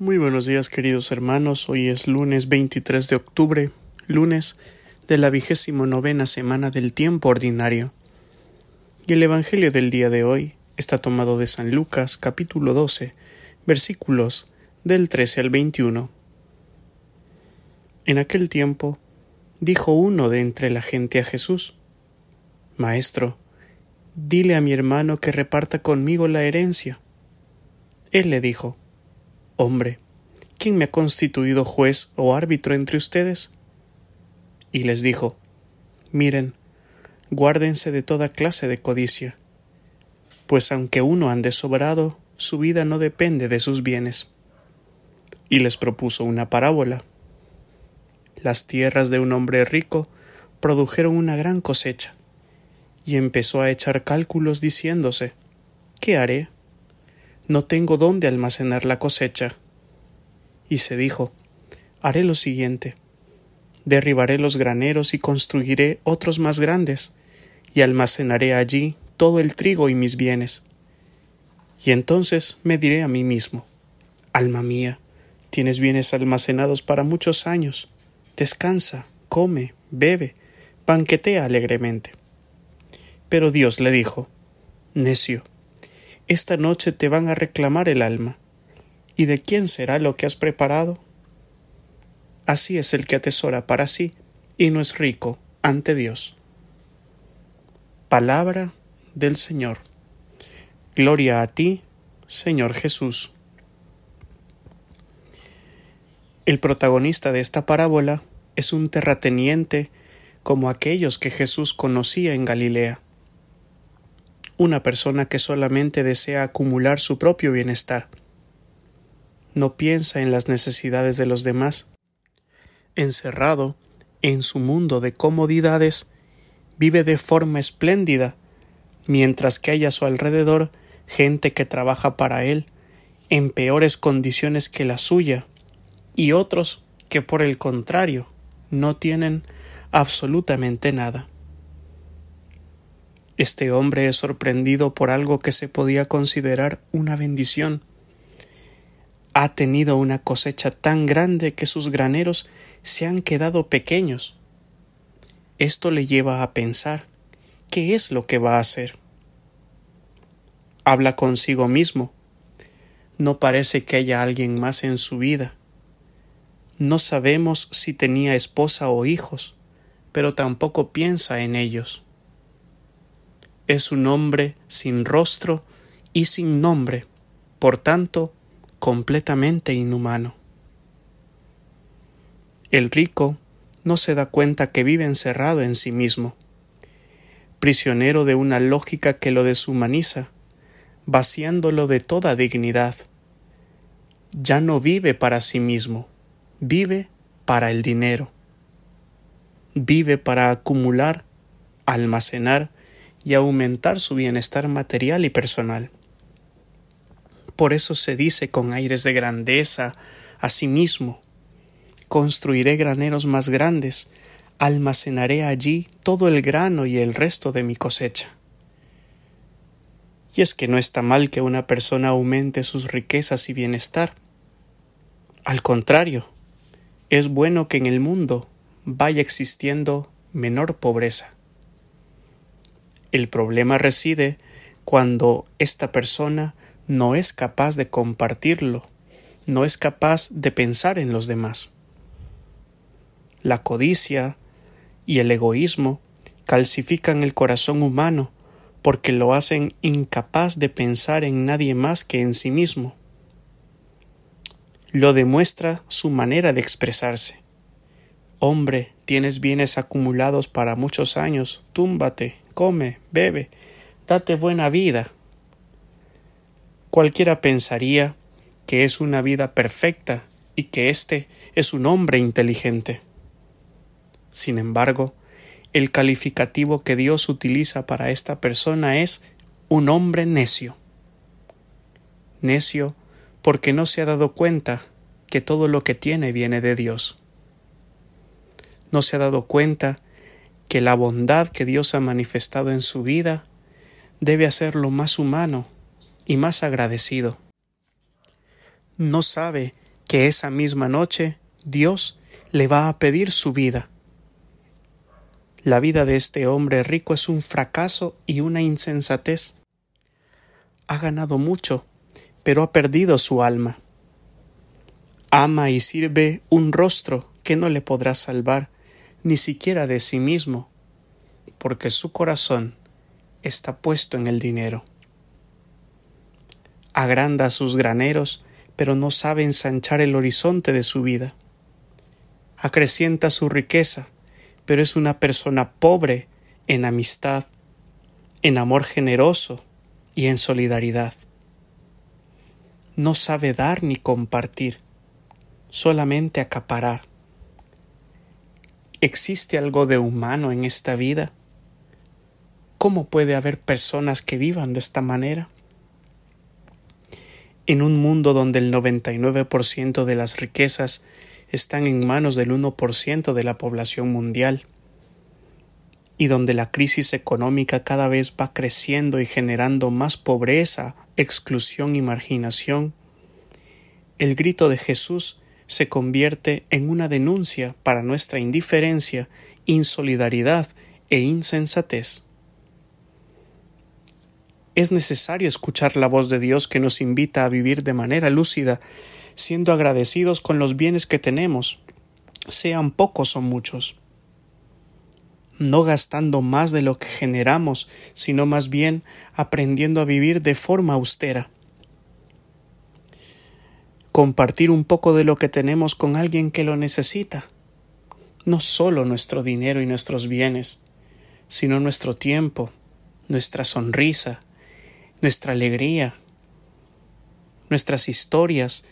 Muy buenos días queridos hermanos, hoy es lunes 23 de octubre, lunes de la vigésimo novena semana del tiempo ordinario. Y el Evangelio del día de hoy está tomado de San Lucas capítulo 12, versículos del 13 al 21. En aquel tiempo dijo uno de entre la gente a Jesús, Maestro, dile a mi hermano que reparta conmigo la herencia. Él le dijo, Hombre, ¿quién me ha constituido juez o árbitro entre ustedes? Y les dijo, Miren, guárdense de toda clase de codicia, pues aunque uno ande sobrado, su vida no depende de sus bienes. Y les propuso una parábola. Las tierras de un hombre rico produjeron una gran cosecha, y empezó a echar cálculos diciéndose, ¿qué haré? No tengo dónde almacenar la cosecha. Y se dijo, haré lo siguiente, derribaré los graneros y construiré otros más grandes, y almacenaré allí todo el trigo y mis bienes. Y entonces me diré a mí mismo, Alma mía, tienes bienes almacenados para muchos años, descansa, come, bebe, banquetea alegremente. Pero Dios le dijo, Necio, esta noche te van a reclamar el alma. ¿Y de quién será lo que has preparado? Así es el que atesora para sí y no es rico ante Dios. Palabra del Señor. Gloria a ti, Señor Jesús. El protagonista de esta parábola es un terrateniente como aquellos que Jesús conocía en Galilea una persona que solamente desea acumular su propio bienestar. No piensa en las necesidades de los demás. Encerrado en su mundo de comodidades, vive de forma espléndida, mientras que hay a su alrededor gente que trabaja para él en peores condiciones que la suya, y otros que por el contrario no tienen absolutamente nada. Este hombre es sorprendido por algo que se podía considerar una bendición. Ha tenido una cosecha tan grande que sus graneros se han quedado pequeños. Esto le lleva a pensar ¿qué es lo que va a hacer? Habla consigo mismo. No parece que haya alguien más en su vida. No sabemos si tenía esposa o hijos, pero tampoco piensa en ellos es un hombre sin rostro y sin nombre, por tanto, completamente inhumano. El rico no se da cuenta que vive encerrado en sí mismo, prisionero de una lógica que lo deshumaniza, vaciándolo de toda dignidad. Ya no vive para sí mismo, vive para el dinero. Vive para acumular, almacenar y aumentar su bienestar material y personal. Por eso se dice con aires de grandeza a sí mismo Construiré graneros más grandes, almacenaré allí todo el grano y el resto de mi cosecha. Y es que no está mal que una persona aumente sus riquezas y bienestar. Al contrario, es bueno que en el mundo vaya existiendo menor pobreza. El problema reside cuando esta persona no es capaz de compartirlo, no es capaz de pensar en los demás. La codicia y el egoísmo calcifican el corazón humano porque lo hacen incapaz de pensar en nadie más que en sí mismo. Lo demuestra su manera de expresarse. Hombre, tienes bienes acumulados para muchos años, túmbate, come, bebe, date buena vida. Cualquiera pensaría que es una vida perfecta y que éste es un hombre inteligente. Sin embargo, el calificativo que Dios utiliza para esta persona es un hombre necio. Necio porque no se ha dado cuenta que todo lo que tiene viene de Dios. No se ha dado cuenta que la bondad que Dios ha manifestado en su vida debe hacerlo más humano y más agradecido. No sabe que esa misma noche Dios le va a pedir su vida. La vida de este hombre rico es un fracaso y una insensatez. Ha ganado mucho, pero ha perdido su alma. Ama y sirve un rostro que no le podrá salvar ni siquiera de sí mismo, porque su corazón está puesto en el dinero. Agranda sus graneros, pero no sabe ensanchar el horizonte de su vida. Acrecienta su riqueza, pero es una persona pobre en amistad, en amor generoso y en solidaridad. No sabe dar ni compartir, solamente acaparar. ¿Existe algo de humano en esta vida? ¿Cómo puede haber personas que vivan de esta manera? En un mundo donde el 99% de las riquezas están en manos del 1% de la población mundial, y donde la crisis económica cada vez va creciendo y generando más pobreza, exclusión y marginación, el grito de Jesús se convierte en una denuncia para nuestra indiferencia, insolidaridad e insensatez es necesario escuchar la voz de Dios que nos invita a vivir de manera lúcida, siendo agradecidos con los bienes que tenemos, sean pocos o muchos. No gastando más de lo que generamos, sino más bien aprendiendo a vivir de forma austera. Compartir un poco de lo que tenemos con alguien que lo necesita. No solo nuestro dinero y nuestros bienes, sino nuestro tiempo, nuestra sonrisa, nuestra alegría, nuestras historias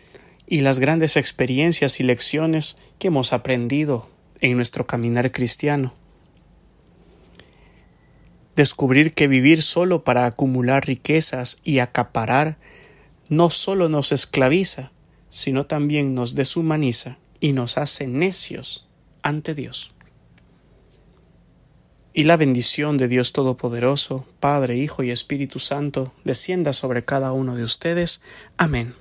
y las grandes experiencias y lecciones que hemos aprendido en nuestro caminar cristiano. Descubrir que vivir solo para acumular riquezas y acaparar no solo nos esclaviza, sino también nos deshumaniza y nos hace necios ante Dios y la bendición de Dios Todopoderoso, Padre, Hijo y Espíritu Santo, descienda sobre cada uno de ustedes. Amén.